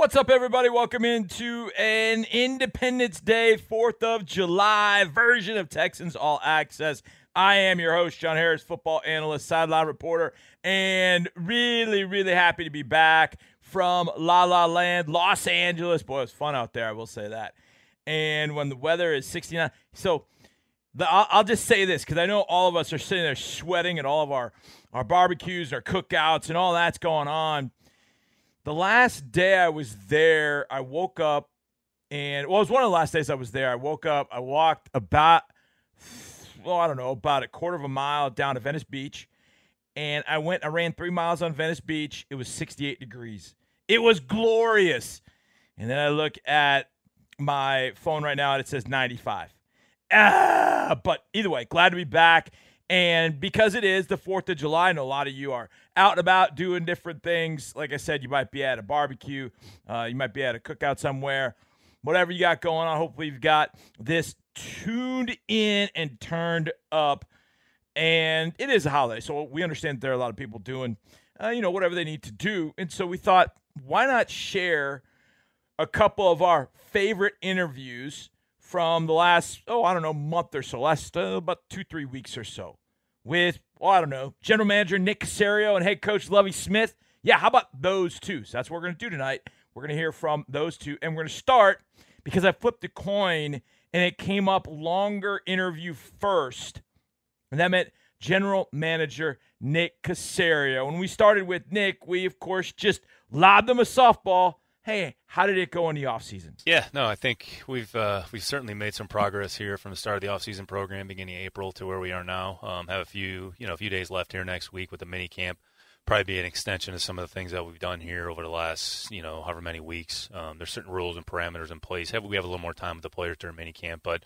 What's up, everybody? Welcome into an Independence Day, 4th of July version of Texans All Access. I am your host, John Harris, football analyst, sideline reporter, and really, really happy to be back from La La Land, Los Angeles. Boy, it's fun out there, I will say that. And when the weather is 69, so the, I'll, I'll just say this because I know all of us are sitting there sweating at all of our, our barbecues, our cookouts, and all that's going on the last day I was there, I woke up and well, it was one of the last days I was there. I woke up, I walked about, well, I don't know, about a quarter of a mile down to Venice Beach, and I went, I ran three miles on Venice Beach. It was 68 degrees. It was glorious. And then I look at my phone right now and it says 95. Ah, but either way, glad to be back. And because it is the 4th of July, and a lot of you are out and about doing different things. Like I said, you might be at a barbecue, uh, you might be at a cookout somewhere. Whatever you got going on, hopefully you've got this tuned in and turned up. And it is a holiday, so we understand there are a lot of people doing, uh, you know, whatever they need to do. And so we thought, why not share a couple of our favorite interviews from the last, oh, I don't know, month or so, last uh, about two, three weeks or so with, well, I don't know, general manager Nick Caserio and head coach Lovie Smith. Yeah, how about those two? So that's what we're going to do tonight. We're going to hear from those two. And we're going to start because I flipped a coin and it came up longer interview first. And that meant general manager Nick Caserio. When we started with Nick, we, of course, just lobbed him a softball hey, how did it go in the offseason? Yeah, no, I think we've uh, we've certainly made some progress here from the start of the offseason program, beginning of April to where we are now. Um, have a few you know a few days left here next week with the mini camp. Probably be an extension of some of the things that we've done here over the last you know however many weeks. Um, there's certain rules and parameters in place. Have we have a little more time with the players during mini camp, but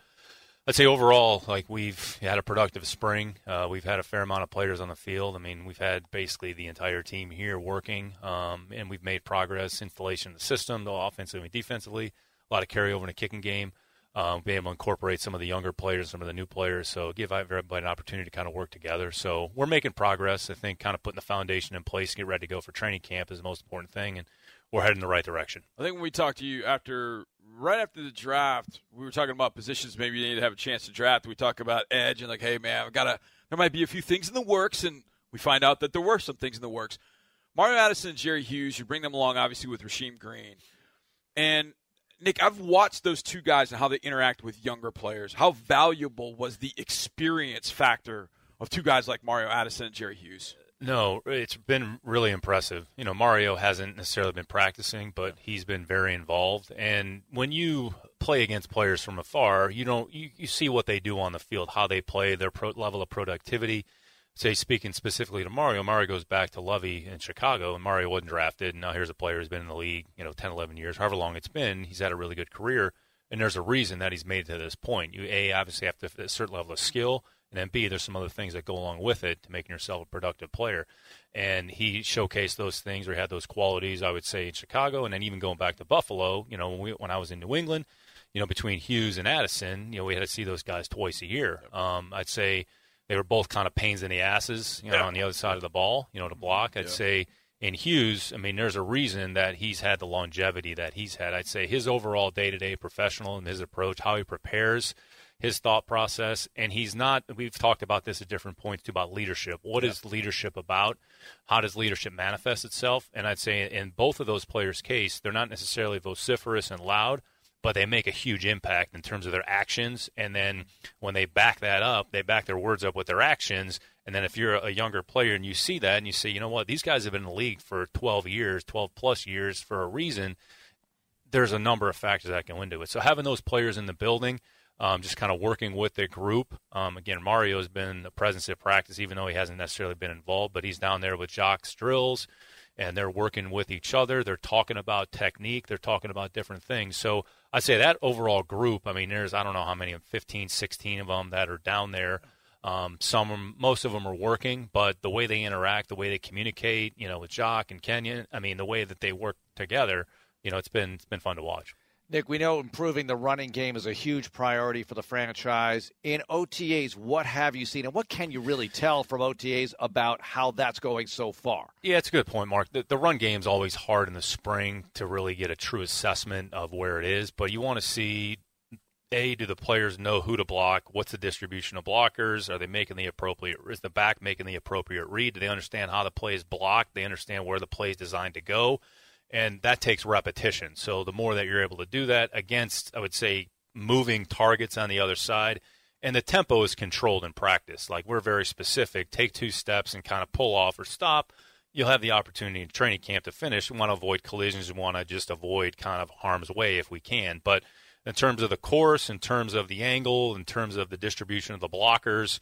I'd say overall, like we've had a productive spring. Uh, we've had a fair amount of players on the field. I mean, we've had basically the entire team here working, um, and we've made progress. Installation of the system, though offensively and defensively, a lot of carryover in the kicking game. Um, being able to incorporate some of the younger players, some of the new players, so give everybody an opportunity to kind of work together. So we're making progress. I think kind of putting the foundation in place, get ready to go for training camp is the most important thing, and we're heading in the right direction. I think when we talked to you after, right after the draft, we were talking about positions maybe you need to have a chance to draft. We talk about edge and like, hey man, I've got to. There might be a few things in the works, and we find out that there were some things in the works. Mario Addison and Jerry Hughes, you bring them along obviously with Rasheem Green, and Nick, I've watched those two guys and how they interact with younger players. How valuable was the experience factor of two guys like Mario Addison and Jerry Hughes? No, it's been really impressive. You know, Mario hasn't necessarily been practicing, but he's been very involved. And when you play against players from afar, you don't you, you see what they do on the field, how they play, their pro, level of productivity. Say, speaking specifically to Mario, Mario goes back to Lovie in Chicago, and Mario wasn't drafted. And now here's a player who's been in the league, you know, 10, 11 years, however long it's been. He's had a really good career, and there's a reason that he's made it to this point. You a obviously have to have a certain level of skill and then B, there's some other things that go along with it to making yourself a productive player. And he showcased those things or had those qualities, I would say, in Chicago, and then even going back to Buffalo. You know, when, we, when I was in New England, you know, between Hughes and Addison, you know, we had to see those guys twice a year. Um, I'd say they were both kind of pains in the asses, you know, yeah. on the other side of the ball, you know, to block. I'd yeah. say in Hughes, I mean, there's a reason that he's had the longevity that he's had. I'd say his overall day to day professional and his approach, how he prepares his thought process. And he's not, we've talked about this at different points too about leadership. What yeah. is leadership about? How does leadership manifest itself? And I'd say in both of those players' case, they're not necessarily vociferous and loud, but they make a huge impact in terms of their actions. And then when they back that up, they back their words up with their actions. And then if you're a younger player and you see that and you say, you know what, these guys have been in the league for 12 years, 12 plus years for a reason, there's a number of factors that can into it. So having those players in the building – um, just kind of working with the group. Um, again, Mario has been a presence at practice, even though he hasn't necessarily been involved, but he's down there with Jacques drills, and they're working with each other. They're talking about technique. They're talking about different things. So I'd say that overall group, I mean, there's, I don't know how many, 15, 16 of them that are down there. Um, some, most of them are working, but the way they interact, the way they communicate, you know, with Jacques and Kenyon, I mean, the way that they work together, you know, it's been, it's been fun to watch. Nick, we know improving the running game is a huge priority for the franchise. In OTAs, what have you seen, and what can you really tell from OTAs about how that's going so far? Yeah, it's a good point, Mark. The, the run game's always hard in the spring to really get a true assessment of where it is, but you want to see a, do the players know who to block? What's the distribution of blockers? Are they making the appropriate? Is the back making the appropriate read? Do they understand how the play is blocked? They understand where the play is designed to go and that takes repetition. So the more that you're able to do that against, I would say, moving targets on the other side, and the tempo is controlled in practice. Like we're very specific. Take two steps and kind of pull off or stop. You'll have the opportunity in training camp to finish. We want to avoid collisions. We want to just avoid kind of harm's way if we can. But in terms of the course, in terms of the angle, in terms of the distribution of the blockers,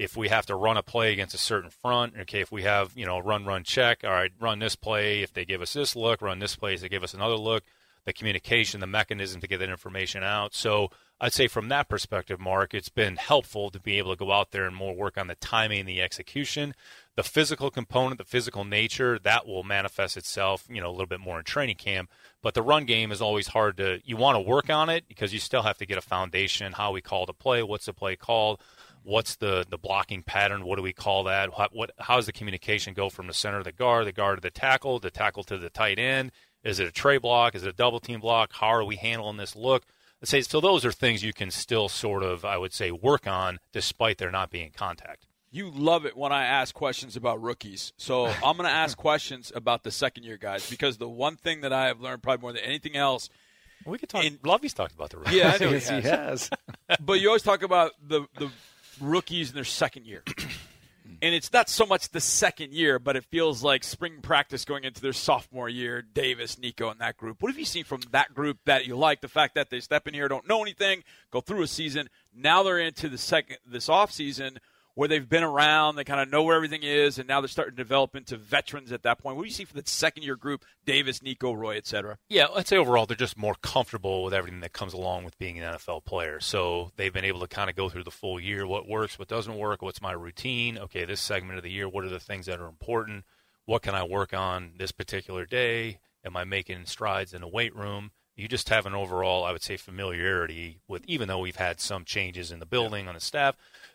if we have to run a play against a certain front, okay, if we have, you know, run, run, check, all right, run this play. If they give us this look, run this play. If they give us another look, the communication, the mechanism to get that information out. So I'd say from that perspective, Mark, it's been helpful to be able to go out there and more work on the timing and the execution. The physical component, the physical nature, that will manifest itself, you know, a little bit more in training camp. But the run game is always hard to, you want to work on it because you still have to get a foundation, how we call the play, what's the play called, what's the the blocking pattern? What do we call that? What, what how does the communication go from the center of the guard, the guard to the tackle, the tackle to the tight end? Is it a trey block? Is it a double team block? How are we handling this look? Let's say so. Those are things you can still sort of, I would say, work on despite there not being contact. You love it when I ask questions about rookies. So I'm going to ask questions about the second year guys because the one thing that I have learned probably more than anything else. We could talk. In, Lovie's talked about the rookies. Yeah, I know yes, he has. He has. but you always talk about the the rookies in their second year. and it's not so much the second year, but it feels like spring practice going into their sophomore year. Davis, Nico, and that group. What have you seen from that group that you like? The fact that they step in here, don't know anything, go through a season. Now they're into the second this off season where they've been around, they kind of know where everything is, and now they're starting to develop into veterans at that point. What do you see for the second year group, Davis, Nico, Roy, et cetera? Yeah, I'd say overall they're just more comfortable with everything that comes along with being an NFL player. So they've been able to kind of go through the full year what works, what doesn't work, what's my routine. Okay, this segment of the year, what are the things that are important? What can I work on this particular day? Am I making strides in the weight room? You just have an overall, I would say, familiarity with, even though we've had some changes in the building on the staff,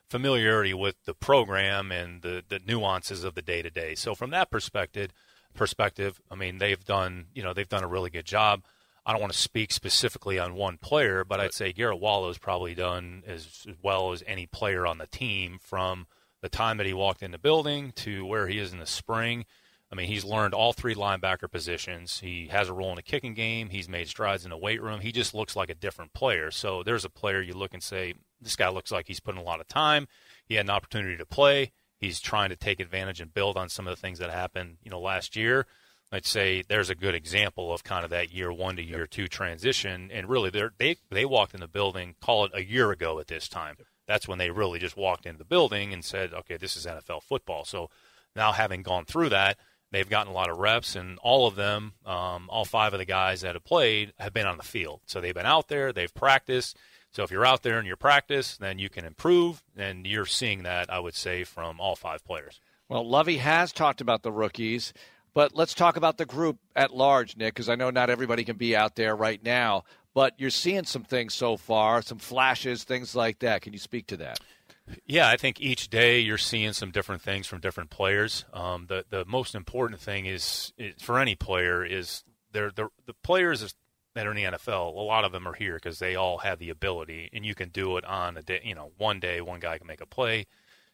familiarity with the program and the, the nuances of the day to day. So from that perspective, perspective, I mean, they've done, you know, they've done a really good job. I don't want to speak specifically on one player, but I'd say Garrett Wallow's probably done as well as any player on the team from the time that he walked in the building to where he is in the spring. I mean, he's learned all three linebacker positions. He has a role in the kicking game. He's made strides in the weight room. He just looks like a different player. So there's a player you look and say, this guy looks like he's putting a lot of time. He had an opportunity to play. He's trying to take advantage and build on some of the things that happened, you know, last year. I'd say there's a good example of kind of that year one to year two transition. And really, they they walked in the building, call it a year ago at this time. That's when they really just walked into the building and said, okay, this is NFL football. So now having gone through that, they've gotten a lot of reps, and all of them, um, all five of the guys that have played, have been on the field. So they've been out there, they've practiced, so if you're out there in your practice, then you can improve, and you're seeing that, I would say, from all five players. Well, Lovie has talked about the rookies, but let's talk about the group at large, Nick, because I know not everybody can be out there right now, but you're seeing some things so far, some flashes, things like that. Can you speak to that? Yeah, I think each day you're seeing some different things from different players. Um, the the most important thing is, is for any player is they're, the the players that are in the NFL, a lot of them are here because they all have the ability, and you can do it on a day. You know, one day one guy can make a play.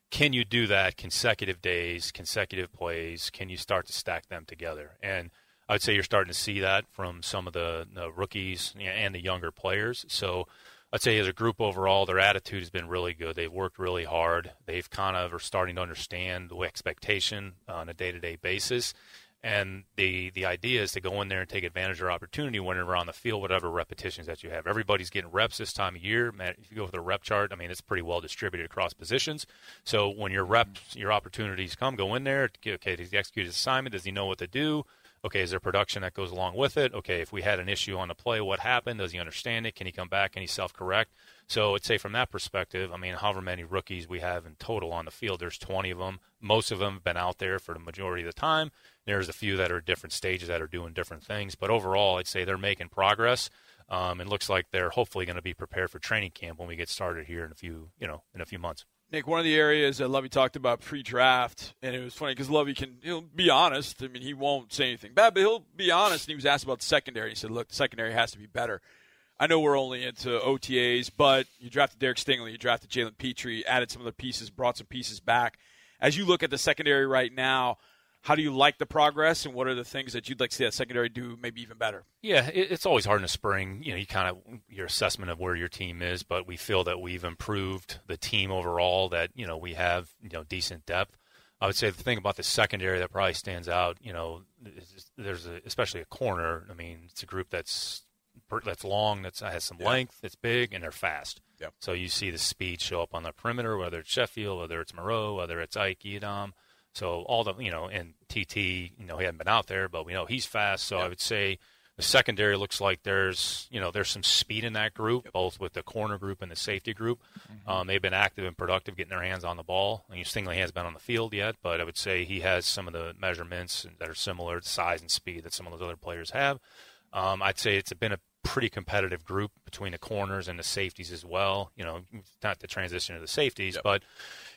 Can you do that consecutive days, consecutive plays? Can you start to stack them together? And I would say you're starting to see that from some of the, the rookies and the younger players. So I'd say as a group overall, their attitude has been really good. They've worked really hard. They've kind of are starting to understand the expectation on a day to day basis. And the the idea is to go in there and take advantage of your opportunity whenever on the field, whatever repetitions that you have. Everybody's getting reps this time of year. Man, if you go with a rep chart, I mean, it's pretty well distributed across positions. So when your reps, your opportunities come, go in there. Okay, does he execute his assignment? Does he know what to do? Okay, is there production that goes along with it? Okay, if we had an issue on the play, what happened? Does he understand it? Can he come back? Can he self correct? So I'd say from that perspective, I mean, however many rookies we have in total on the field, there's 20 of them. Most of them have been out there for the majority of the time. There's a few that are at different stages that are doing different things, but overall, I'd say they're making progress. Um, it looks like they're hopefully going to be prepared for training camp when we get started here in a few, you know, in a few months. Nick, one of the areas that Lovie talked about pre-draft, and it was funny because Lovie can he'll be honest. I mean, he won't say anything bad, but he'll be honest. And he was asked about the secondary. He said, "Look, the secondary has to be better." I know we're only into OTAs, but you drafted Derek Stingley, you drafted Jalen Pitre, added some of the pieces, brought some pieces back. As you look at the secondary right now, how do you like the progress, and what are the things that you'd like to see that secondary do maybe even better? Yeah, it's always hard in the spring. You know, you kind of your assessment of where your team is, but we feel that we've improved the team overall. That you know we have you know decent depth. I would say the thing about the secondary that probably stands out, you know, there's a, especially a corner. I mean, it's a group that's that's long, that's has some yeah. length, it's big, and they're fast. Yep. So you see the speed show up on the perimeter, whether it's Sheffield, whether it's Moreau, whether it's Ike Edom. So all the you know, and TT, you know, he hadn't been out there, but we know he's fast. So. I would say the secondary looks like there's you know there's some speed in that group, yep. both with the corner group and the safety group. Mm-hmm. Um, they've been active and productive, getting their hands on the ball. I mean, Stingley hasn't been on the field yet, but I would say he has some of the measurements that are similar to size and speed that some of those other players have. Um, I'd say it's been a pretty competitive group between the corners and the safeties as well. You know, not the transition to the safeties, yep. but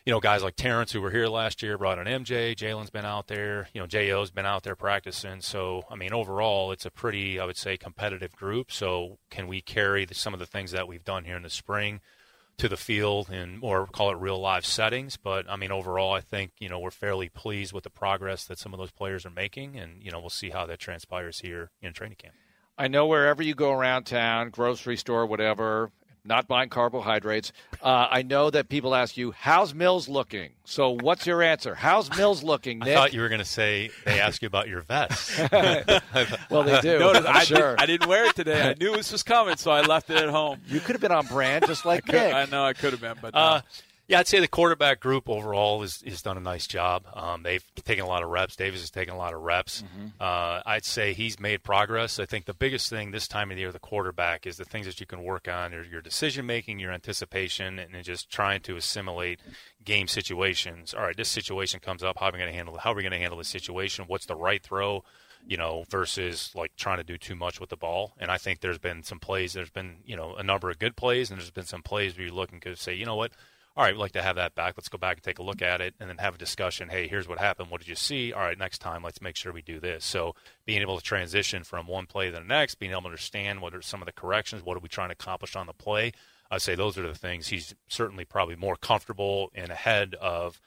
you know, guys like Terrence who were here last year brought an MJ. Jalen's been out there. You know, Jo.'s been out there practicing. So, I mean, overall, it's a pretty, I would say, competitive group. So, can we carry the, some of the things that we've done here in the spring? to the field and or call it real live settings. But I mean, overall, I think you know we're fairly pleased with the progress that some of those players are making, and you know we'll see how that transpires here in training camp. I know wherever you go around town, grocery store, whatever, not buying carbohydrates. Uh, I know that people ask you, "How's Mills looking?" So, what's your answer? How's Mills looking? Nick? I thought you were going to say they ask you about your vest. well, they do. Notice, I, sure. did, I didn't wear it today. I knew this was coming, so I left it at home. You could have been on brand, just like I, could, Nick. I know I could have been, but. Uh, yeah, I'd say the quarterback group overall has, has done a nice job. Um, they've taken a lot of reps. Davis has taken a lot of reps. Mm-hmm. Uh, I'd say he's made progress. I think the biggest thing this time of the year, the quarterback, is the things that you can work on are your decision making, your anticipation, and just trying to assimilate game situations. All right, this situation comes up. How are we going to handle it? How are we going to handle this situation? What's the right throw? you know, versus like trying to do too much with the ball. And I think there's been some plays, there's been, you know, a number of good plays, and there's been some plays where you look and to say, you know what, all right, we'd like to have that back. Let's go back and take a look at it and then have a discussion. Hey, here's what happened. What did you see? All right, next time, let's make sure we do this. So being able to transition from one play to the next, being able to understand what are some of the corrections, what are we trying to accomplish on the play. I'd say those are the things he's certainly probably more comfortable and ahead of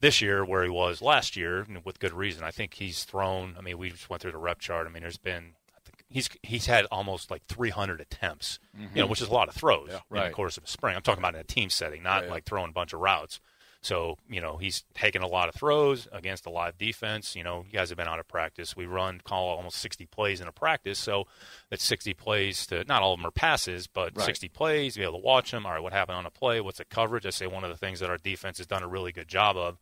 this year where he was last year with good reason. I think he's thrown, I mean, we just went through the rep chart. I mean, there's been he's he's had almost like 300 attempts, mm-hmm. you know, mm-hmm. which is a lot of throws yeah, right. in the course of a spring. I'm talking about in a team setting, not like throwing a bunch of routes. So you know he's taken a lot of throws against a live defense. You know you guys have been out of practice. We run call almost 60 plays in a practice, so that's 60 plays to not all of them are passes, but right. 60 plays. Be able to watch them. All right, what happened on a play? What's the coverage? I say one of the things that our defense has done a really good job of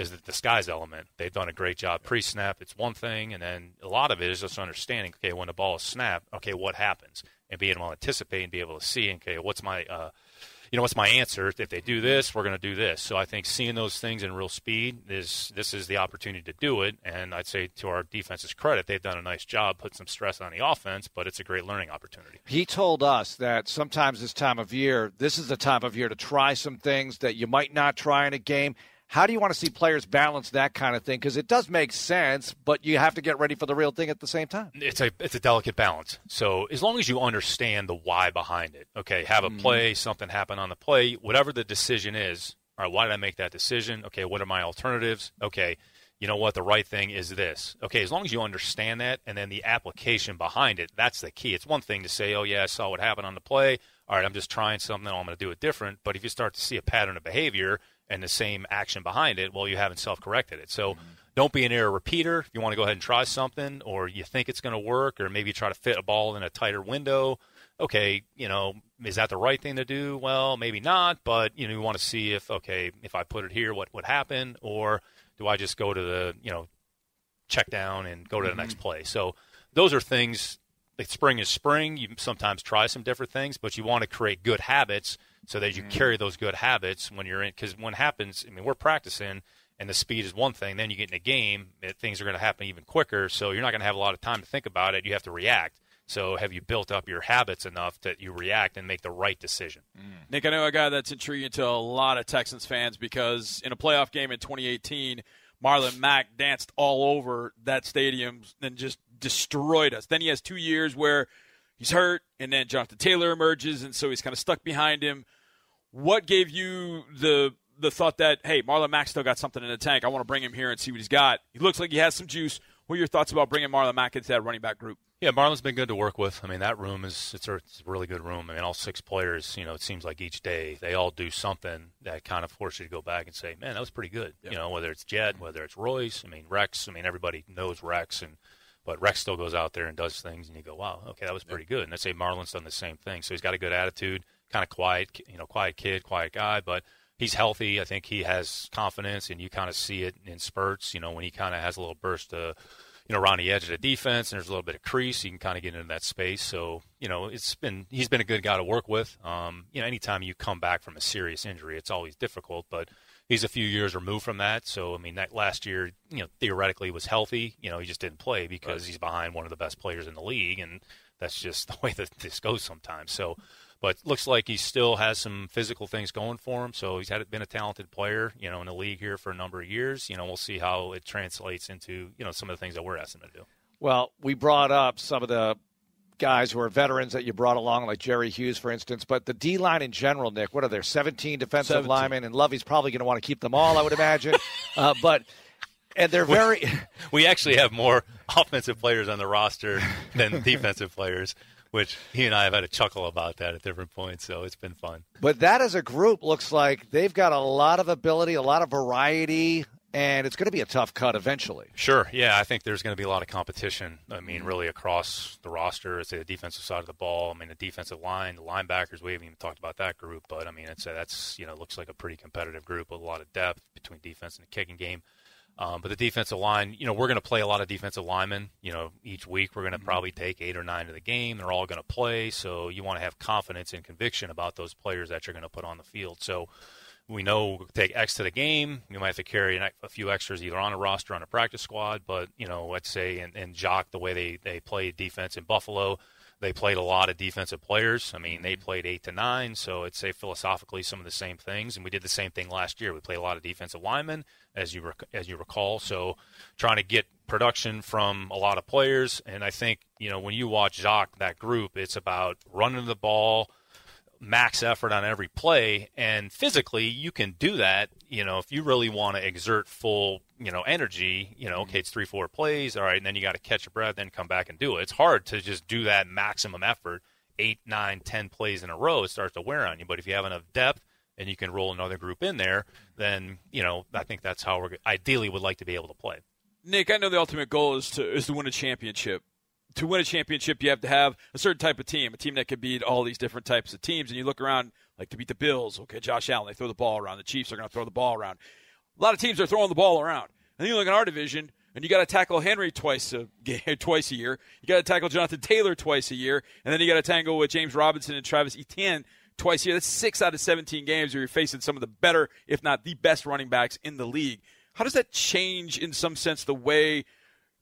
is the disguise element. They've done a great job pre-snap. It's one thing, and then a lot of it is just understanding. Okay, when the ball is snapped, okay, what happens, and being able to anticipate and be able to see. Okay, what's my uh, you know, what's my answer? If they do this, we're going to do this. So I think seeing those things in real speed is this is the opportunity to do it. And I'd say to our defense's credit, they've done a nice job, put some stress on the offense, but it's a great learning opportunity. He told us that sometimes this time of year, this is the time of year to try some things that you might not try in a game. How do you want to see players balance that kind of thing? Because it does make sense, but you have to get ready for the real thing at the same time. It's a it's a delicate balance. So as long as you understand the why behind it, okay, have a mm-hmm. play, something happen on the play, whatever the decision is. All right, why did I make that decision? Okay, what are my alternatives? Okay, you know what, the right thing is this. Okay, as long as you understand that and then the application behind it, that's the key. It's one thing to say, oh, yeah, I saw what happened on the play. All right, I'm just trying something, I'm going to do it different. But if you start to see a pattern of behavior and the same action behind it, well, you haven't self corrected it. So mm-hmm. don't be an error repeater. If you want to go ahead and try something, or you think it's going to work, or maybe try to fit a ball in a tighter window, okay, you know, is that the right thing to do? Well, maybe not, but, you know, you want to see if, okay, if I put it here, what would happen? Or do I just go to the, you know, check down and go to the mm-hmm. next play? So those are things like spring is spring. You sometimes try some different things, but you want to create good habits so that you mm-hmm. carry those good habits when you're in. Because when happens, I mean, we're practicing, and the speed is one thing. Then you get in a game, it, things are going to happen even quicker. So you're not going to have a lot of time to think about it. You have to react. So have you built up your habits enough that you react and make the right decision? Mm. Nick, I know a guy that's intriguing to a lot of Texans fans because in a playoff game in 2018, Marlon Mack danced all over that stadium and just destroyed us. Then he has two years where he's hurt, and then Jonathan Taylor emerges, and so he's kind of stuck behind him. What gave you the the thought that hey, Marlon Mack still got something in the tank? I want to bring him here and see what he's got. He looks like he has some juice. What are your thoughts about bringing Marlon Mack into that running back group? Yeah, Marlon's been good to work with. I mean, that room is it's a, it's a really good room. I mean, all six players, you know, it seems like each day they all do something that kind of forces you to go back and say, man, that was pretty good. Yep. You know, whether it's Jed, whether it's Royce, I mean, Rex. I mean, everybody knows Rex, and but Rex still goes out there and does things, and you go, wow, okay, that was pretty good. And I say Marlon's done the same thing. So he's got a good attitude, kind of quiet, you know, quiet kid, quiet guy, but he's healthy. I think he has confidence, and you kind of see it in spurts. You know, when he kind of has a little burst of you know, around the edge of the defense, and there's a little bit of crease. You can kind of get into that space. So, you know, it's been he's been a good guy to work with. Um, you know, anytime you come back from a serious injury, it's always difficult, but he's a few years removed from that. So, I mean, that last year, you know, theoretically was healthy. You know, he just didn't play because right. he's behind one of the best players in the league, and that's just the way that this goes sometimes. So, but looks like he still has some physical things going for him. So he's had been a talented player, you know, in the league here for a number of years. You know, we'll see how it translates into you know some of the things that we're asking him to do. Well, we brought up some of the guys who are veterans that you brought along, like Jerry Hughes, for instance. But the D line in general, Nick, what are there? 17 defensive 17. linemen, and Lovie's probably going to want to keep them all, I would imagine. uh, but and they're very. we actually have more offensive players on the roster than defensive players which he and I have had a chuckle about that at different points. So it's been fun. But that as a group looks like they've got a lot of ability, a lot of variety, and it's going to be a tough cut eventually. Sure. Yeah, I think there's going to be a lot of competition. I mean, really across the roster, say the defensive side of the ball. I mean, the defensive line, the linebackers. We haven't even talked about that group, but I mean, it's that's you know looks like a pretty competitive group with a lot of depth between defense and the kicking game. Um, but the defensive line, you know, we're going to play a lot of defensive linemen. You know, each week we're going to mm-hmm. probably take eight or nine to the game. They're all going to play, so you want to have confidence and conviction about those players that you're going to put on the field. So we know we'll take X to the game. We might have to carry a few extras either on a roster, on a practice squad. But you know, let's say and, and Jacques, the way they they play defense in Buffalo, they played a lot of defensive players. I mean, they mm-hmm. played eight to nine, so it's say philosophically some of the same things. And we did the same thing last year. We played a lot of defensive linemen, as you rec- as you recall. So trying to get production from a lot of players. And I think you know when you watch Jacques that group, it's about running the ball max effort on every play and physically you can do that you know if you really want to exert full you know energy you know mm-hmm. okay it's three four plays all right and then you got to catch your breath then come back and do it. It's hard to just do that maximum effort. Eight nine ten plays in a row it starts to wear on you. But if you have enough depth and you can roll another group in there then you know i think that's how we're ideally would like to be able to play. Nick i know the ultimate goal is to is to win a championship to win a championship, you have to have a certain type of team, a team that can beat all these different types of teams. And you look around, like to beat the Bills, okay, Josh Allen, they throw the ball around. The Chiefs are going to throw the ball around. A lot of teams are throwing the ball around. And then you look at our division, and you got to tackle Henry twice a twice a year. You got to tackle Jonathan Taylor twice a year, and then you got to tangle with James Robinson and Travis Etienne twice a year. That's six out of 17 games where you're facing some of the better, if not the best, running backs in the league. How does that change, in some sense, the way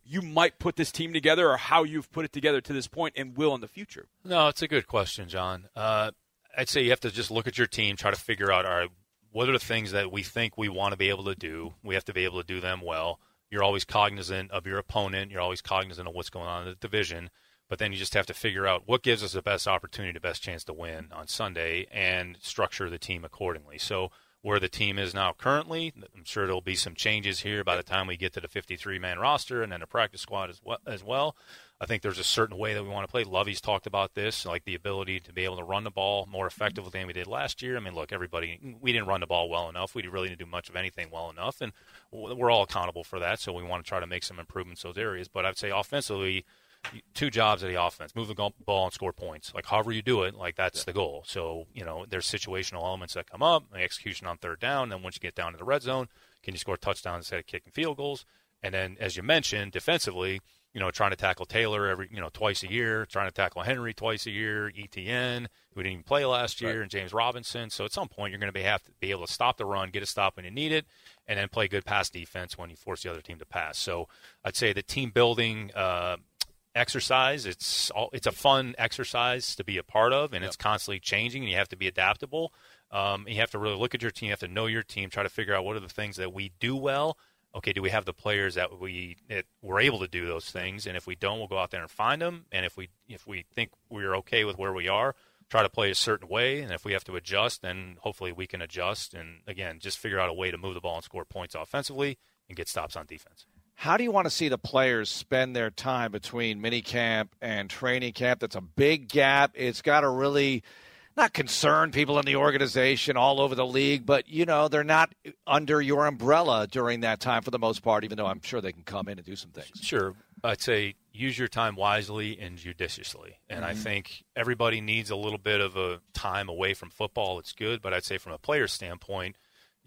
you might put this team together or how you've put it together to this point and will in the future? No, it's a good question, John. Uh, I'd say you have to just look at your team, try to figure out, all right, what are the things that we think we want to be able to do? We have to be able to do them well. You're always cognizant of your opponent. You're always cognizant of what's going on in the division. But then you just have to figure out what gives us the best opportunity, the best chance to win on Sunday, and structure the team accordingly. So where the team is now currently. I'm sure there'll be some changes here by the time we get to the 53 man roster and then the practice squad as well, as well. I think there's a certain way that we want to play. Lovie's talked about this, like the ability to be able to run the ball more effectively than we did last year. I mean, look, everybody, we didn't run the ball well enough. We really didn't do much of anything well enough, and we're all accountable for that. So we want to try to make some improvements in those areas. But I'd say offensively, two jobs of the offense: move the ball and score points. Like however you do it, like that's yeah. the goal. So you know, there's situational elements that come up, the execution on third down. Then once you get down to the red zone, can you score touchdowns instead of kicking field goals? And then, as you mentioned, defensively, you know, trying to tackle Taylor every, you know, twice a year, trying to tackle Henry twice a year, Etienne, who didn't even play last year, right. and James Robinson. So at some point, you're going to be have to be able to stop the run, get a stop when you need it, and then play good pass defense when you force the other team to pass. So I'd say the team building, uh, exercise. It's all, it's a fun exercise to be a part of, and yep. it's constantly changing, and you have to be adaptable. Um, you have to really look at your team. You have to know your team. Try to figure out what are the things that we do well. Okay, do we have the players that we that we're able to do those things? And if we don't, we'll go out there and find them. And if we if we think we're okay with where we are, try to play a certain way. And if we have to adjust, then hopefully we can adjust. And again, just figure out a way to move the ball and score points offensively and get stops on defense. How do you want to see the players spend their time between minicamp and training camp? That's a big gap. It's got to really not concern people in the organization all over the league, but you know they're not under your umbrella during that time for the most part. Even though I'm sure they can come in and do some things. Sure, I'd say use your time wisely and judiciously. And mm-hmm. I think everybody needs a little bit of a time away from football. It's good, but I'd say from a player standpoint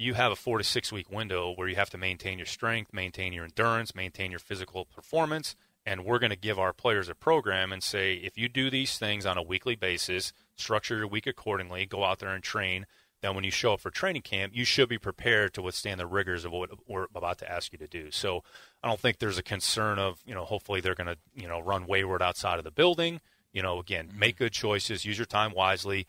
you have a four to six week window where you have to maintain your strength, maintain your endurance, maintain your physical performance. And we're going to give our players a program and say, if you do these things on a weekly basis, structure your week accordingly, go out there and train, then when you show up for training camp, you should be prepared to withstand the rigors of what we're about to ask you to do. So I don't think there's a concern of, you know, hopefully they're going to, you know, run wayward outside of the building. You know, again, mm-hmm. make good choices, use your time wisely,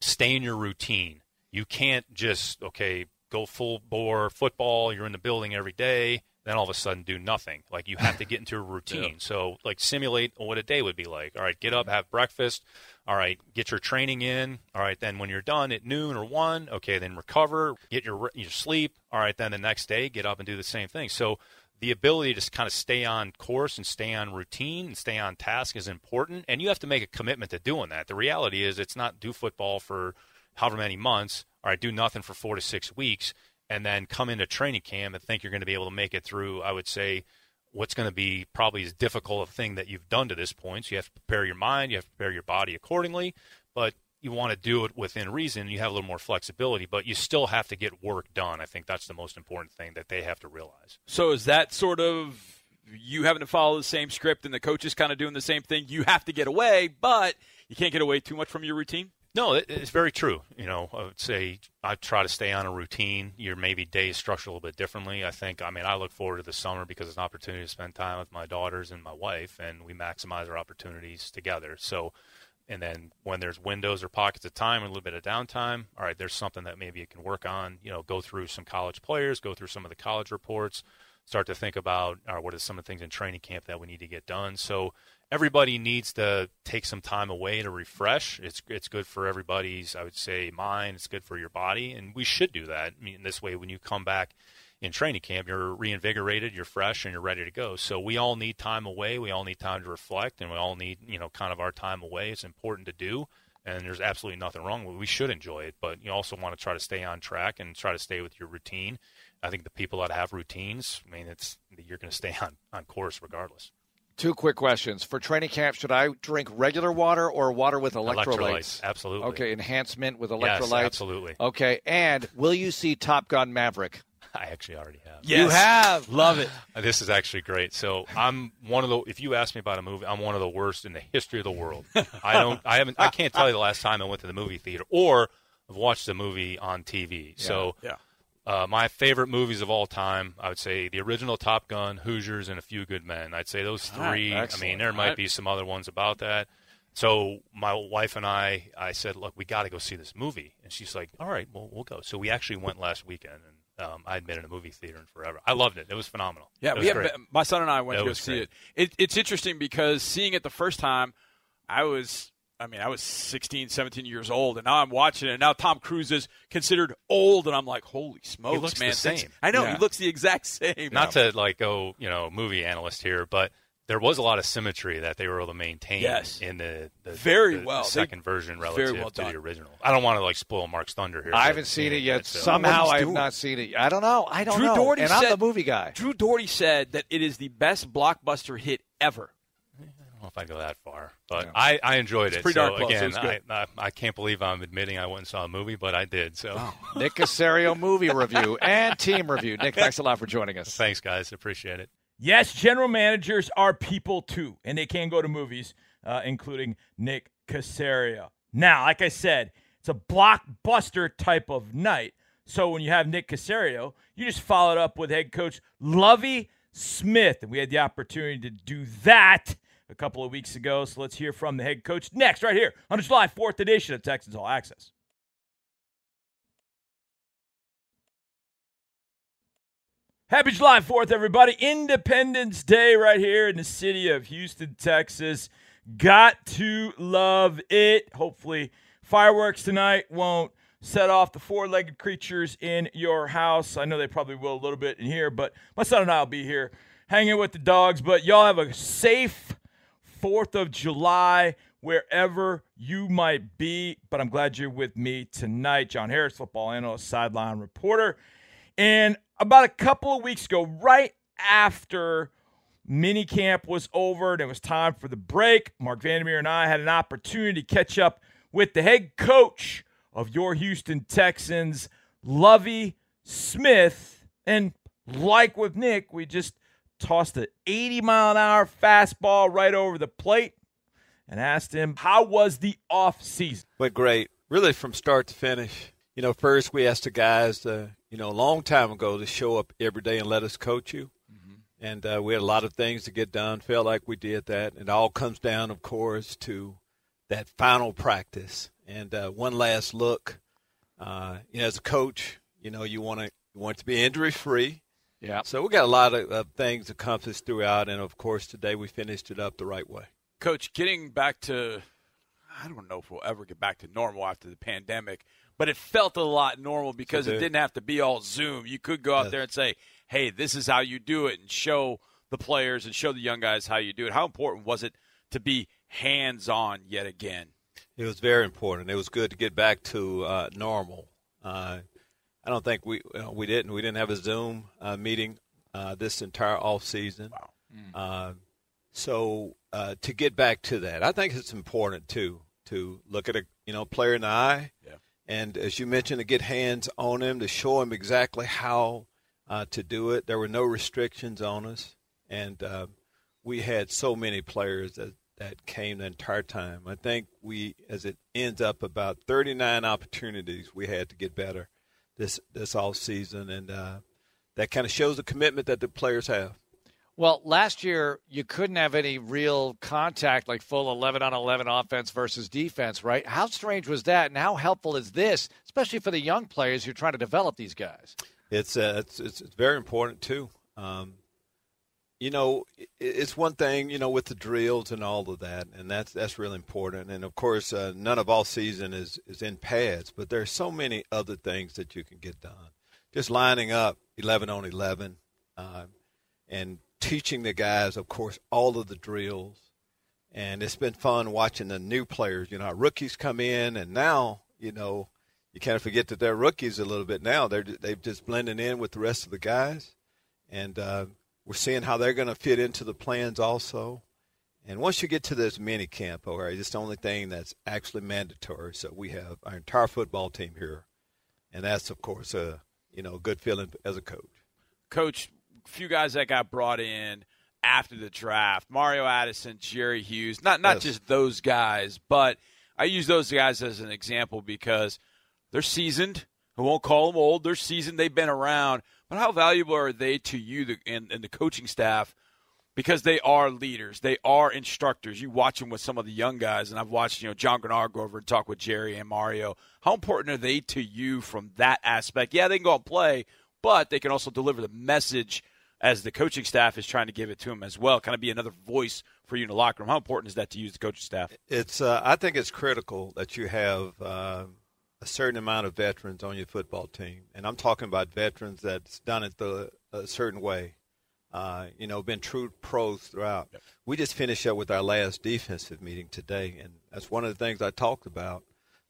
stay in your routine. You can't just, okay, go full bore football, you're in the building every day, then all of a sudden do nothing. Like you have to get into a routine. yeah. So like simulate what a day would be like. All right, get up, have breakfast. All right, get your training in. All right, then when you're done at noon or one, okay, then recover, get your your sleep. All right, then the next day get up and do the same thing. So the ability to kind of stay on course and stay on routine and stay on task is important and you have to make a commitment to doing that. The reality is it's not do football for however many months all right, do nothing for four to six weeks, and then come into training camp and think you're going to be able to make it through, I would say, what's going to be probably as difficult a thing that you've done to this point. So you have to prepare your mind, you have to prepare your body accordingly, but you want to do it within reason. You have a little more flexibility, but you still have to get work done. I think that's the most important thing that they have to realize. So is that sort of you having to follow the same script and the coach is kind of doing the same thing? You have to get away, but you can't get away too much from your routine? No, it's very true. You know, I would say I try to stay on a routine. Your maybe day is structured a little bit differently. I think. I mean, I look forward to the summer because it's an opportunity to spend time with my daughters and my wife, and we maximize our opportunities together. So, and then when there's windows or pockets of time, a little bit of downtime, all right, there's something that maybe you can work on. You know, go through some college players, go through some of the college reports, start to think about, what are some of the things in training camp that we need to get done. So everybody needs to take some time away to refresh. It's it's good for everybody's, I would say, mind. It's good for your body, and we should do that. I mean, this way, when you come back in training camp, you're reinvigorated, you're fresh, and you're ready to go. So we all need time away. We all need time to reflect, and we all need you know kind of our time away. It's important to do. And there's absolutely nothing wrong with it. We should enjoy it, but you also want to try to stay on track and try to stay with your routine. I think the people that have routines, I mean, it's you're going to stay on, on course regardless. Two quick questions. For training camp, should I drink regular water or water with electrolytes? Electrolytes, absolutely. Okay, enhancement with electrolytes. Yes, absolutely. Okay, and will you see Top Gun Maverick? I actually already have. Yes. You have. Love it. This is actually great. So I'm one of the. If you ask me about a movie, I'm one of the worst in the history of the world. I don't. I haven't. I can't tell you the last time I went to the movie theater or I've watched a movie on TV. Yeah. So yeah. Uh, my favorite movies of all time, I would say the original Top Gun, Hoosiers, and A Few Good Men. I'd say those three. Right, I mean, there might be some other ones about that. So my wife and I, I said, look, we got to go see this movie, and she's like, all right, well, we'll go. So we actually went last weekend, and um, I had been in a movie theater in forever. I loved it. It was phenomenal. Yeah, we have, my son and I went it to go see it. it. It's interesting because seeing it the first time, I was I mean, I was 16, 17 years old, and now I'm watching it. And now Tom Cruise is considered old, and I'm like, holy smokes, he looks man! The same. I know yeah. he looks the exact same. Not to like go, you know, movie analyst here, but there was a lot of symmetry that they were able to maintain yes. in the, the very the, well the second they, version relative well to the original. I don't want to like spoil Mark's thunder here. I haven't seen it yet. So. Uh, Somehow I have not seen it. I don't know. I don't Drew know. Dougherty and said, I'm the movie guy. Drew Dougherty said that it is the best blockbuster hit ever know if I go that far, but yeah. I, I enjoyed it's it. Pretty so dark close. again, I, I, I, can't believe I'm admitting I went and saw a movie, but I did. So oh. Nick Caserio movie review and team review. Nick, thanks a lot for joining us. Thanks, guys. Appreciate it. Yes, general managers are people too, and they can go to movies, uh, including Nick Caserio. Now, like I said, it's a blockbuster type of night. So when you have Nick Caserio, you just follow it up with head coach Lovie Smith, and we had the opportunity to do that a couple of weeks ago. So let's hear from the head coach next, right here on the July 4th edition of Texans All Access. Happy July 4th, everybody. Independence Day right here in the city of Houston, Texas. Got to love it. Hopefully, fireworks tonight won't set off the four legged creatures in your house. I know they probably will a little bit in here, but my son and I will be here hanging with the dogs. But y'all have a safe 4th of July wherever you might be. But I'm glad you're with me tonight. John Harris, football analyst, sideline reporter. And about a couple of weeks ago, right after mini camp was over and it was time for the break, Marc Vandermeer and I had an opportunity to catch up with the head coach of your Houston Texans, Lovie Smith. And like with Nick, we just tossed an 80 mile an hour fastball right over the plate and asked him, How was the off season? Went great, really from start to finish. You know, first we asked the guys, to, you know, a long time ago to show up every day and let us coach you. Mm-hmm. And uh, we had a lot of things to get done. Felt like we did that. It all comes down, of course, to that final practice and uh, one last look. Uh, you know, as a coach, you know, you want to you want to be injury free. Yeah. So we got a lot of, of things accomplished throughout, and of course, today we finished it up the right way. Coach, getting back to, I don't know if we'll ever get back to normal after the pandemic, but it felt a lot normal because it, it didn't have to be all Zoom. You could go out yes. there and say, hey, this is how you do it, and show the players and show the young guys how you do it. How important was it to be hands on yet again? It was very important. It was good to get back to uh, normal. Uh, I don't think we you know, we didn't we didn't have a Zoom uh, meeting uh, this entire off season. Wow. Mm. Uh, so uh, to get back to that, I think it's important too to look at a you know player in the eye, yeah. and as you mentioned, to get hands on him to show him exactly how to do it. There were no restrictions on us, and we had so many players that that came the entire time. I think we, as it ends up, about 39 opportunities we had to get better this this off season, and uh, that kind of shows the commitment that the players have. Well, last year you couldn't have any real contact, like full 11 on 11 offense versus defense, right? How strange was that, and how helpful is this, especially for the young players who are trying to develop these guys? It's uh, it's, it's, it's very important too. Um, you know, it's one thing, you know, with the drills and all of that, and that's that's really important. And of course, uh, none of all season is is in pads, but there's so many other things that you can get done. Just lining up 11 on 11, uh, and teaching the guys, of course, all of the drills. And it's been fun watching the new players. You know, rookies come in, and now, you know, you kind of forget that they're rookies a little bit now. They're they've just blending in with the rest of the guys, and uh, we're seeing how they're going to fit into the plans also. And once you get to this mini camp, all right, it's the only thing that's actually mandatory. So we have our entire football team here, and that's of course a you know good feeling as a coach. Coach, a few guys that got brought in after the draft: Mario Addison, Jerry Hughes. Not not yes. just those guys, but I use those guys as an example because they're seasoned. I won't call them old. They're seasoned. They've been around. But how valuable are they to you the, and, and the coaching staff? Because they are leaders, they are instructors. You watch them with some of the young guys, and I've watched you know John Granato go over and talk with Jerry and Mario. How important are they to you from that aspect? Yeah, they can go and play, but they can also deliver the message as the coaching staff is trying to give it to them as well. Kind of be another voice for you in the locker room. How important is that to use the coaching staff? It's uh, I think it's critical that you have. Uh, a certain amount of veterans on your football team, and I'm talking about veterans that's done it the a certain way. Uh, you know, been true pros throughout. Yep. We just finished up with our last defensive meeting today, and that's one of the things I talked about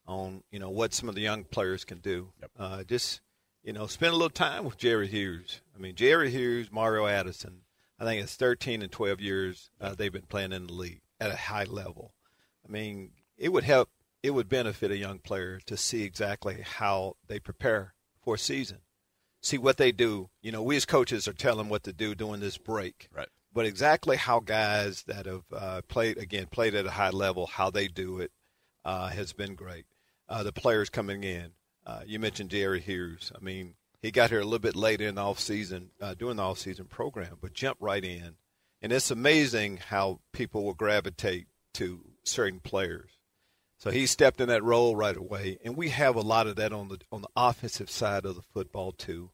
on you know what some of the young players can do. Yep. Uh, just you know, spend a little time with Jerry Hughes. I mean, Jerry Hughes, Mario Addison. I think it's 13 and 12 years uh, they've been playing in the league at a high level. I mean, it would help it would benefit a young player to see exactly how they prepare for a season. See what they do. You know, we as coaches are telling them what to do during this break. Right. But exactly how guys that have uh, played again played at a high level, how they do it, uh, has been great. Uh, the players coming in. Uh, you mentioned Jerry Hughes. I mean, he got here a little bit later in the off season, uh, doing the off season program, but jumped right in and it's amazing how people will gravitate to certain players. So he stepped in that role right away, and we have a lot of that on the on the offensive side of the football too.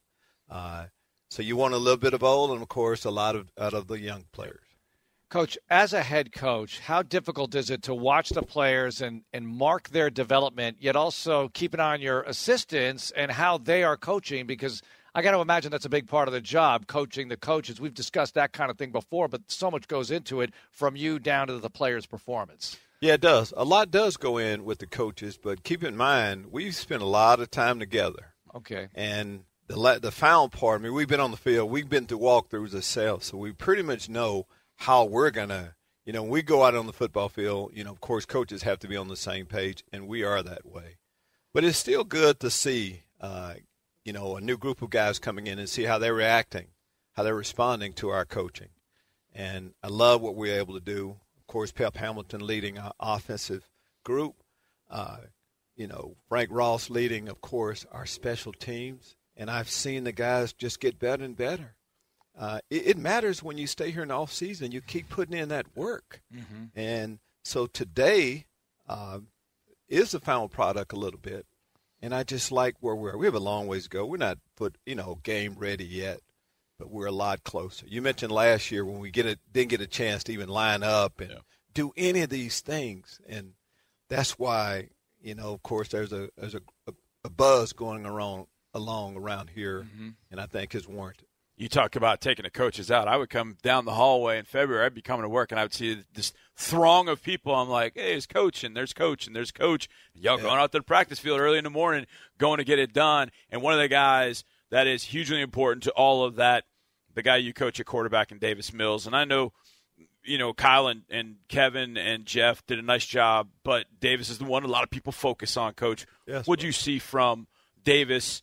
Uh, so you want a little bit of old, and of course a lot of out of the young players. Coach, as a head coach, how difficult is it to watch the players and, and mark their development, yet also keep an eye on your assistants and how they are coaching? Because I got to imagine that's a big part of the job, coaching the coaches. We've discussed that kind of thing before, but so much goes into it from you down to the player's performance. Yeah, it does. A lot does go in with the coaches, but keep in mind we've spent a lot of time together. Okay. And the the final part, I mean, we've been on the field, we've been through walkthroughs ourselves, so we pretty much know how we're gonna. You know, when we go out on the football field, you know, of course, coaches have to be on the same page, and we are that way. But it's still good to see, uh, you know, a new group of guys coming in and see how they're reacting, how they're responding to our coaching. And I love what we're able to do of course, Pep Hamilton leading our offensive group. Uh, you know, Frank Ross leading, of course, our special teams. And I've seen the guys just get better and better. Uh, it, it, matters when you stay here in the off season. You keep putting in that work. Mm-hmm. And so today uh, is the final product a little bit. And I just like where we're. We have a long ways to go. We're not put, you know, game ready yet but we're a lot closer. You mentioned last year when we get it didn't get a chance to even line up and yeah. do any of these things, and that's why you know, of course, there's a there's a, a, a buzz going around along around here, mm-hmm. and I think is warranted. You talk about taking the coaches out. I would come down the hallway in February. I'd be coming to work, and I would see this throng of people. I'm like, "Hey, there's coach, and there's coach, and there's coach." And y'all yeah. going out to the practice field early in the morning, going to get it done. And one of the guys that is hugely important to all of that. The guy you coach at quarterback in Davis Mills, and I know, you know, Kyle and, and Kevin and Jeff did a nice job, but Davis is the one a lot of people focus on. Coach, yes, what do you see from Davis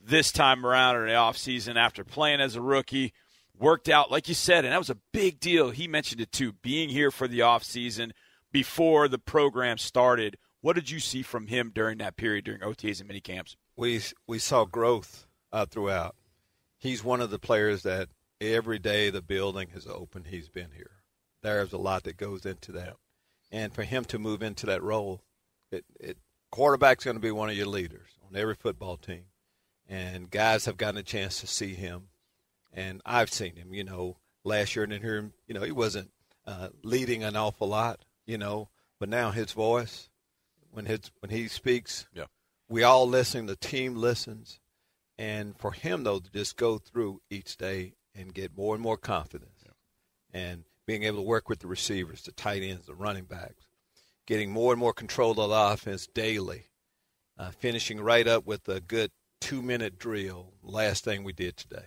this time around in the offseason after playing as a rookie? Worked out, like you said, and that was a big deal. He mentioned it too, being here for the offseason before the program started. What did you see from him during that period during OTAs and mini camps? We we saw growth uh, throughout. He's one of the players that every day the building is open, he's been here. There's a lot that goes into that, and for him to move into that role, it, it quarterback's going to be one of your leaders on every football team, and guys have gotten a chance to see him, and I've seen him. You know, last year and hear here, You know, he wasn't uh, leading an awful lot. You know, but now his voice, when his when he speaks, yeah. we all listen. The team listens and for him, though, to just go through each day and get more and more confidence yeah. and being able to work with the receivers, the tight ends, the running backs, getting more and more control of the offense daily, uh, finishing right up with a good two minute drill, last thing we did today.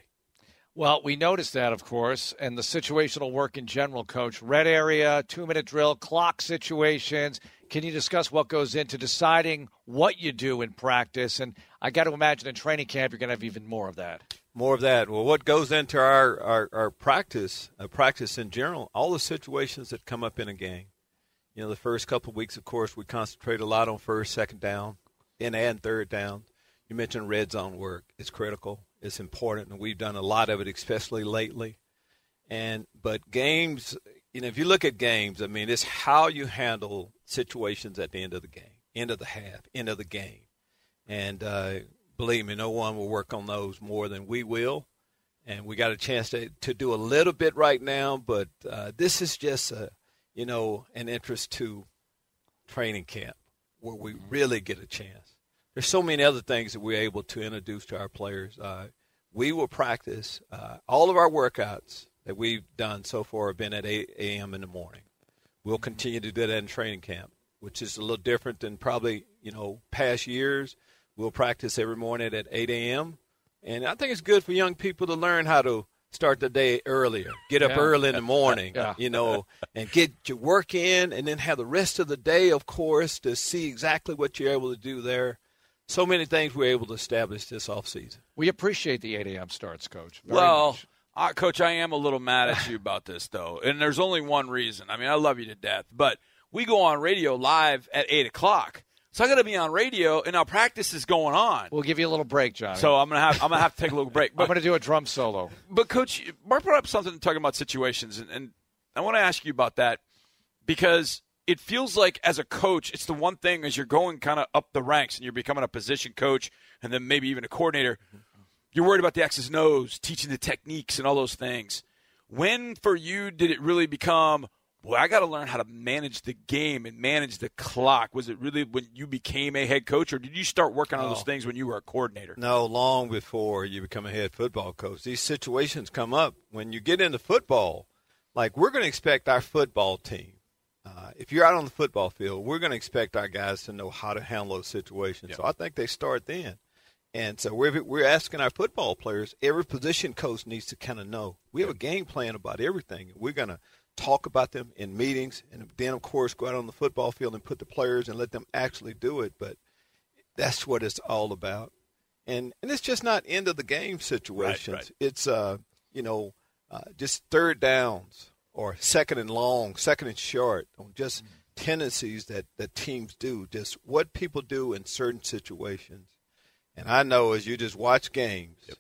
Well, we noticed that, of course, and the situational work in general, coach. Red area, two minute drill, clock situations. Can you discuss what goes into deciding what you do in practice? And I got to imagine in training camp, you're going to have even more of that. More of that. Well, what goes into our, our, our practice, uh, practice in general, all the situations that come up in a game. You know, the first couple of weeks, of course, we concentrate a lot on first, second down, and and third down. You mentioned red zone work. It's critical It's important, and we've done a lot of it, especially lately. And but games, you know, if you look at games, I mean, it's how you handle situations at the end of the game, end of the half, end of the game. And uh, believe me, no one will work on those more than we will. And we got a chance to to do a little bit right now, but uh, this is just a, you know, an interest to training camp where we really get a chance there's so many other things that we're able to introduce to our players. Uh, we will practice uh, all of our workouts that we've done so far have been at 8 a.m. in the morning. We'll continue to do that in training camp, which is a little different than probably you know past years. We'll practice every morning at 8 a.m. And I think it's good for young people to learn how to start the day earlier. Get up yeah. early in the morning, yeah. you know, and get your work in, and then have the rest of the day, of course, to see exactly what you're able to do there so many things we are able to establish this offseason. We appreciate the 8 a.m. starts, Coach. well, uh, Coach, I am a little mad at you about this, though. And there's only one reason. I mean, I love you to death, but we go on radio live at 8 o'clock. So I got to be on radio, and now practice is going on. We'll give you a little break, John. So I'm gonna have I'm gonna have to take a little break. But, I'm gonna do a drum solo. But coach, Marc brought up something talking about situations, and, and I want to ask you about that because it feels like as a coach, it's the one thing as you're going kind of up the ranks and you're becoming a position coach and then maybe even a coordinator, you're worried about the X's and O's, teaching the techniques and all those things. When for you did it really become, well, I got to learn how to manage the game and manage the clock? Was it really when you became a head coach, or did you start working on those things when you were a coordinator? No, long before you become a head football coach. These situations come up when you get into football. Like we're going to expect our football team. Uh, if you're out on the football field, we're going to expect our guys to know how to handle those situations. So I think they start then. And so we're, we're asking our football players, every position coach needs to kind of know. We have a game plan about everything. We're going to talk about them in meetings, and then, of course, go out on the football field and put the players and let them actually do it. But that's what it's all about. And, and it's just not end of the game situations. Right, right. It's, uh, you know, uh, just third downs or second and long, second and short, on just Mm-hmm. tendencies that, that teams do, just what people do in certain situations. And I know as you just watch games, it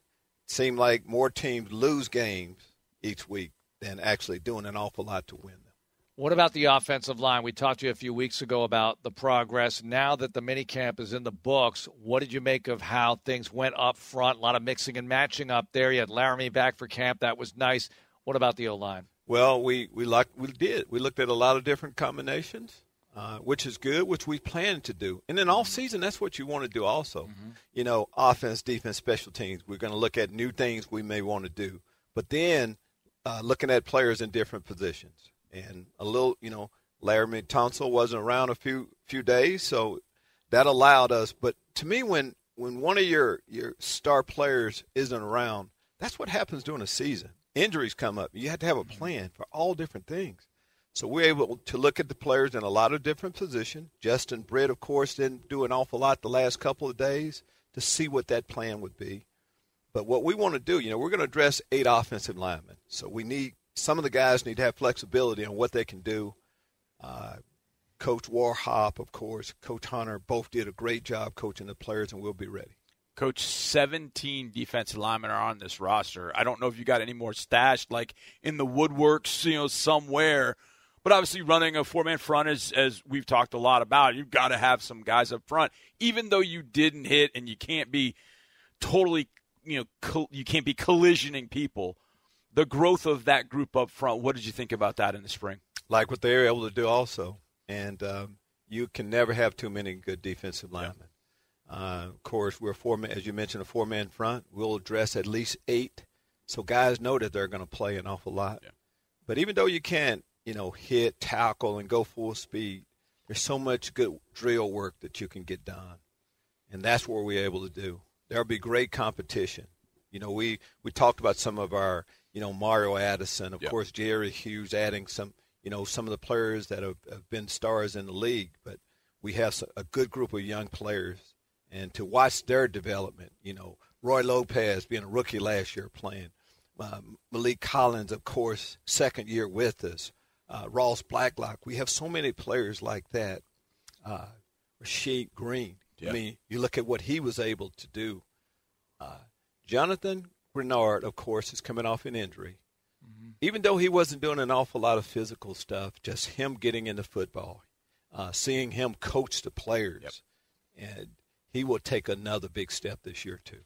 seems like more teams lose games each week than actually doing an awful lot to win them. What about the offensive line? We talked to you a few weeks ago about the progress. Now that the minicamp is in the books, what did you make of how things went up front? A lot of mixing and matching up there. You had Laremy back for camp. That was nice. What about the O line? Well, we we like we did. We looked at a lot of different combinations, uh, which is good, which we plan to do. And then all season, that's what you want to do. Also, you know, offense, defense, special teams. We're going to look at new things we may want to do, but then uh, looking at players in different positions and a little, you know, Laremy Tunsil wasn't around a few few days, so that allowed us. But to me, when when one of your your star players isn't around, that's what happens during a season. Injuries come up. You have to have a plan for all different things. So we're able to look at the players in a lot of different positions. Justin Britt, of course, didn't do an awful lot the last couple of days to see what that plan would be. But what we want to do, you know, we're going to address eight offensive linemen. So we need some of the guys need to have flexibility on what they can do. Uh, Coach Warhop, of course, Coach Hunter, both did a great job coaching the players, and we'll be ready. Coach, 17 defensive linemen are on this roster. I don't know if you got any more stashed, like in the woodworks, you know, somewhere. But obviously, running a four-man front, as as we've talked a lot about, you've got to have some guys up front. Even though you didn't hit, and you can't be totally, you know, col- you can't be collisioning people. The growth of that group up front. What did you think about that in the spring? Like what they were able to do, also, and um, you can never have too many good defensive linemen. Uh, of course, we're four man, as you mentioned, a four-man front. We'll address at least eight, so guys know that they're going to play an awful lot. Yeah. But even though you can't, you know, hit, tackle, and go full speed, there's so much good drill work that you can get done, and that's what we're able to do. There'll be great competition. You know, we we talked about some of our, you know, Mario Addison, of Yeah. course, Jerry Hughes, adding some, you know, some of the players that have, have been stars in the league, but we have a good group of young players, and to watch their development, you know, Roy Lopez being a rookie last year playing, uh, Maliek Collins, of course, second year with us, uh, Ross Blacklock. We have so many players like that. Uh, Rasheem Green. Yeah. I mean, you look at what he was able to do. Uh, Jonathan Greenard, of course, is coming off an injury. Even though he wasn't doing an awful lot of physical stuff, just him getting into football, uh, seeing him coach the players, and he will take another big step this year too.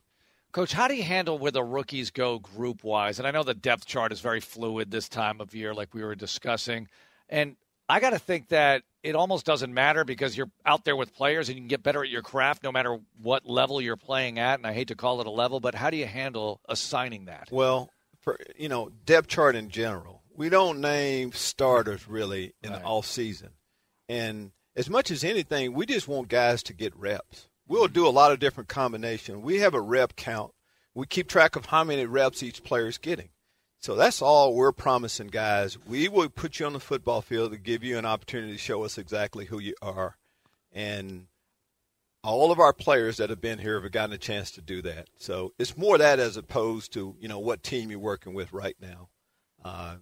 Coach, how do you handle where the rookies go group wise? And I know the depth chart is very fluid this time of year, like we were discussing. And I got to think that it almost doesn't matter because you're out there with players and you can get better at your craft no matter what level you're playing at. And I hate to call it a level, but how do you handle assigning that? Well, for you know, depth chart in general, we don't name starters really in Right. the off season. And as much as anything, we just want guys to get reps. We'll do a lot of different combination. We have a rep count. We keep track of how many reps each player is getting. So that's all we're promising guys. We will put you on the football field to give you an opportunity to show us exactly who you are. And all of our players that have been here have gotten a chance to do that. So it's more that as opposed to you know what team you're working with right now. Uh,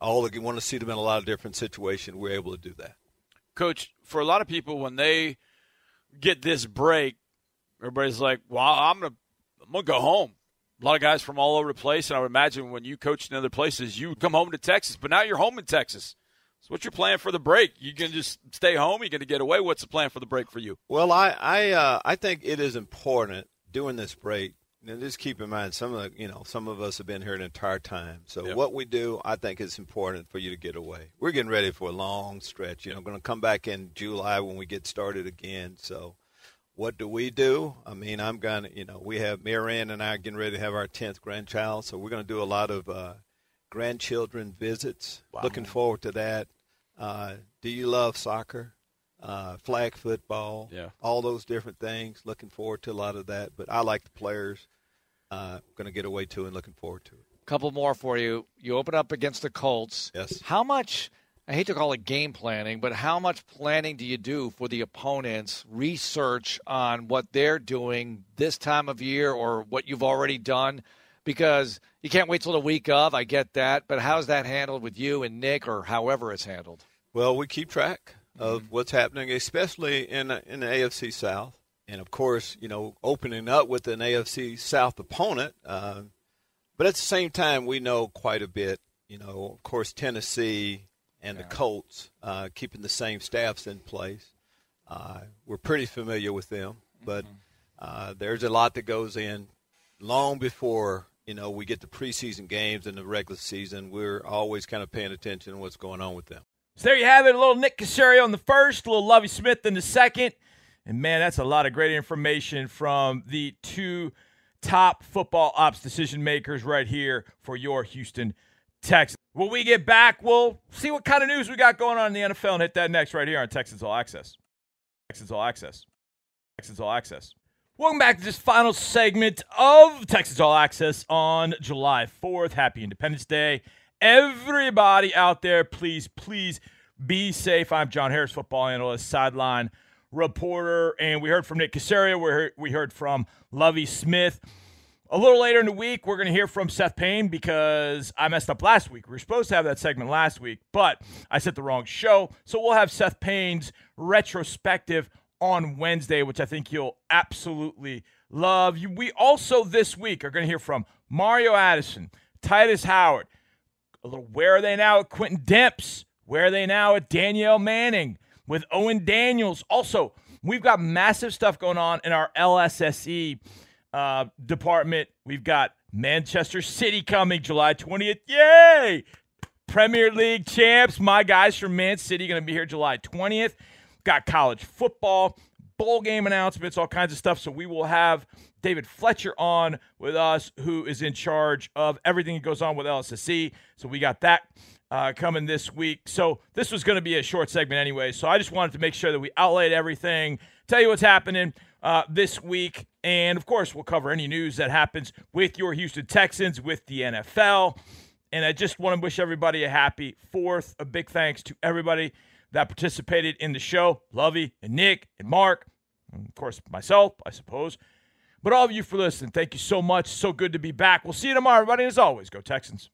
all you want to see them in a lot of different situations. We're able to do that. Coach, for a lot of people, when they get this break, everybody's like, "Well, I'm gonna, I'm gonna go home. a lot of guys from all over the place, and I would imagine when you coached in other places, you come home to Texas, but now you're home in Texas. So what's your plan for the break? You can just stay home? You to get away? What's the plan for the break for you? Well, I I uh, I think it is important during this break. And just keep in mind, some of the, you know some of us have been here an entire time. So Yep. what we do, I think it's important for you to get away. We're getting ready for a long stretch. You know, going to come back in July when we get started again. So what do we do? I mean, I'm going to, you know, we have Marianne and I are getting ready to have our 10th grandchild. So we're going to do a lot of uh, grandchildren visits. Looking forward to that. Uh, do you love soccer? Uh, flag football, Yeah. all those different things. Looking forward to a lot of that. But I like the players. Uh, going to get away to and looking forward to it. couple more for you. You open up against the Colts. Yes. How much? I hate to call it game planning, but how much planning do you do for the opponents? Research on what they're doing this time of year or what you've already done, because you can't wait till the week of. I get that, but how's that handled with you and Nick, or however it's handled? Well, we keep track of what's happening, especially in in the AFC South, and of course, you know, opening up with an AFC South opponent. Uh, but at the same time, we know quite a bit. You know, of course, Tennessee and the Colts, uh, keeping the same staffs in place. Uh, we're pretty familiar with them, but uh, there's a lot that goes in long before you know we get the preseason games and the regular season. We're always kind of paying attention to what's going on with them. So there you have it. A little Nick Caserio on the first, a little Lovie Smith in the second. And man, that's a lot of great information from the two top football ops decision makers right here for your Houston Texans. When we get back, we'll see what kind of news we got going on in the NFL and hit that next right here on Texans All Access. Texans All Access. Texans All Access. Welcome back to this final segment of Texans All Access on July 4th. Happy Independence Day. Everybody out there, please, please be safe. I'm John Harris, football analyst, sideline reporter, and we heard from Nick Caserio. We heard, from Lovie Smith. A little later in the week, we're going to hear from Seth Payne because I messed up last week. We were supposed to have that segment last week, but I set the wrong show. So we'll have Seth Payne's retrospective on Wednesday, which I think you'll absolutely love. We also this week are going to hear from Mario Addison, Tytus Howard, a little where are they now at Quentin Demps? Where are they now at Danieal Manning with Owen Daniels? Also, we've got massive stuff going on in our LSSE uh, department. We've got Manchester City coming July 20th. Yay! Premier League champs, my guys from Man City, going to be here July 20th. Got college football, bowl game announcements, all kinds of stuff. So we will have David Fletcher on with us, who is in charge of everything that goes on with LSSE. So we got that uh, coming this week. So this was going to be a short segment anyway. So I just wanted to make sure that we outlaid everything, tell you what's happening uh, this week. And of course, we'll cover any news that happens with your Houston Texans, with the NFL. And I just want to wish everybody a happy fourth. A big thanks to everybody that participated in the show Lovie and Nick and Marc, and of course, myself, I suppose. But all of you for listening, thank you so much. So good to be back. We'll see you tomorrow, everybody. As always, go Texans.